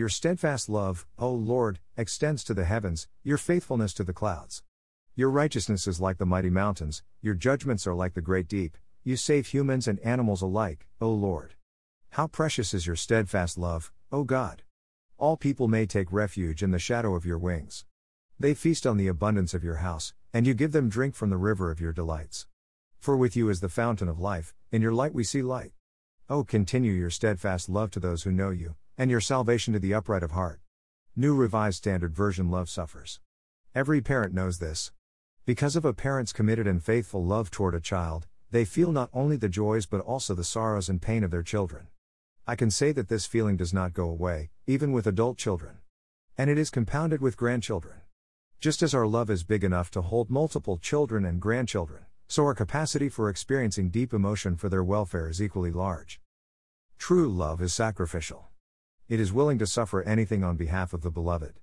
Your steadfast love, O Lord, extends to the heavens, your faithfulness to the clouds. Your righteousness is like the mighty mountains, your judgments are like the great deep, you save humans and animals alike, O Lord. How precious is your steadfast love, O God! All people may take refuge in the shadow of your wings. They feast on the abundance of your house, and you give them drink from the river of your delights. For with you is the fountain of life, in your light we see light. O continue your steadfast love to those who know you, and your salvation to the upright of heart. New Revised Standard Version Love suffers. Every parent knows this. Because of a parent's committed and faithful love toward a child, they feel not only the joys but also the sorrows and pain of their children. I can say that this feeling does not go away, even with adult children. And it is compounded with grandchildren. Just as our love is big enough to hold multiple children and grandchildren, so our capacity for experiencing deep emotion for their welfare is equally large. True love is sacrificial. It is willing to suffer anything on behalf of the beloved.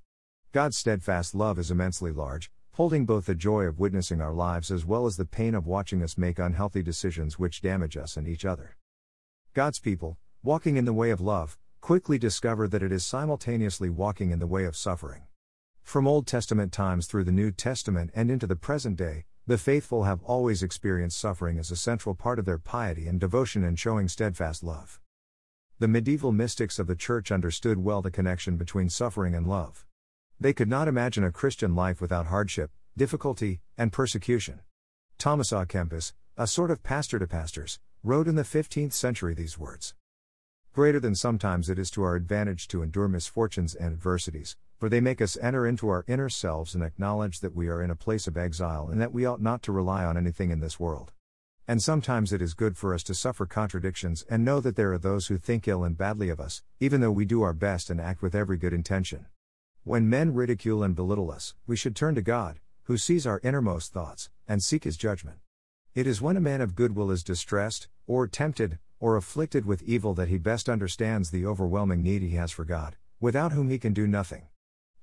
God's steadfast love is immensely large, holding both the joy of witnessing our lives as well as the pain of watching us make unhealthy decisions which damage us and each other. God's people, walking in the way of love, quickly discover that it is simultaneously walking in the way of suffering. From Old Testament times through the New Testament and into the present day, the faithful have always experienced suffering as a central part of their piety and devotion in showing steadfast love. The medieval mystics of the Church understood well the connection between suffering and love. They could not imagine a Christian life without hardship, difficulty, and persecution. Thomas à Kempis, a sort of pastor to pastors, wrote in the 15th century these words Greater than sometimes it is to our advantage to endure misfortunes and adversities, for they make us enter into our inner selves and acknowledge that we are in a place of exile and that we ought not to rely on anything in this world. And sometimes it is good for us to suffer contradictions and know that there are those who think ill and badly of us, even though we do our best and act with every good intention. When men ridicule and belittle us, we should turn to God, who sees our innermost thoughts, and seek his judgment. It is when a man of goodwill is distressed, or tempted, or afflicted with evil that he best understands the overwhelming need he has for God, without whom he can do nothing.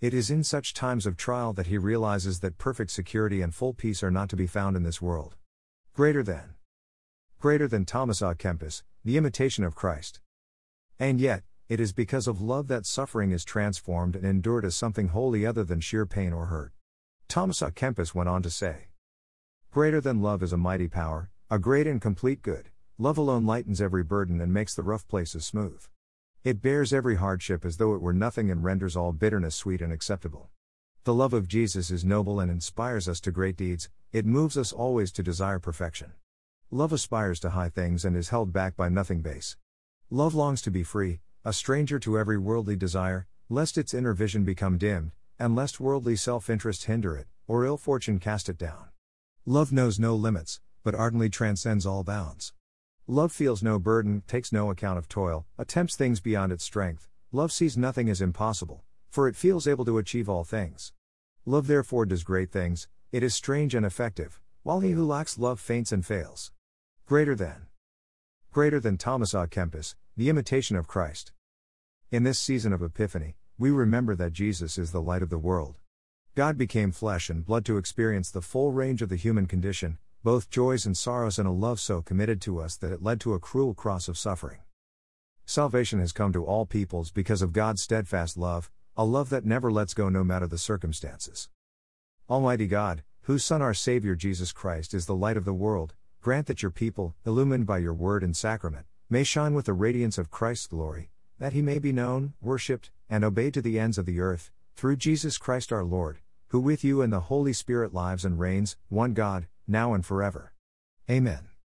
It is in such times of trial that he realizes that perfect security and full peace are not to be found in this world. Greater than. Greater than Thomas à Kempis, the imitation of Christ. And yet, it is because of love that suffering is transformed and endured as something wholly other than sheer pain or hurt. Thomas à Kempis went on to say Greater than love is a mighty power, a great and complete good. Love alone lightens every burden and makes the rough places smooth. It bears every hardship as though it were nothing and renders all bitterness sweet and acceptable. The love of Jesus is noble and inspires us to great deeds, it moves us always to desire perfection. Love aspires to high things and is held back by nothing base. Love longs to be free, a stranger to every worldly desire, lest its inner vision become dimmed, and lest worldly self interest hinder it, or ill fortune cast it down. Love knows no limits, but ardently transcends all bounds. Love feels no burden, takes no account of toil, attempts things beyond its strength. Love sees nothing as impossible, for it feels able to achieve all things. Love therefore does great things, it is strange and effective, while he who lacks love faints and fails. Greater than. Greater than Thomas à Kempis, the imitation of Christ. In this season of Epiphany, we remember that Jesus is the light of the world. God became flesh and blood to experience the full range of the human condition, both joys and sorrows, and a love so committed to us that it led to a cruel cross of suffering. Salvation has come to all peoples because of God's steadfast love, a love that never lets go no matter the circumstances. Almighty God, whose Son our Savior Jesus Christ is the light of the world, grant that your people, illumined by your word and sacrament, may shine with the radiance of Christ's glory, that he may be known, worshipped, and obeyed to the ends of the earth, through Jesus Christ our Lord, who with you and the Holy Spirit lives and reigns, one God, now and forever. Amen.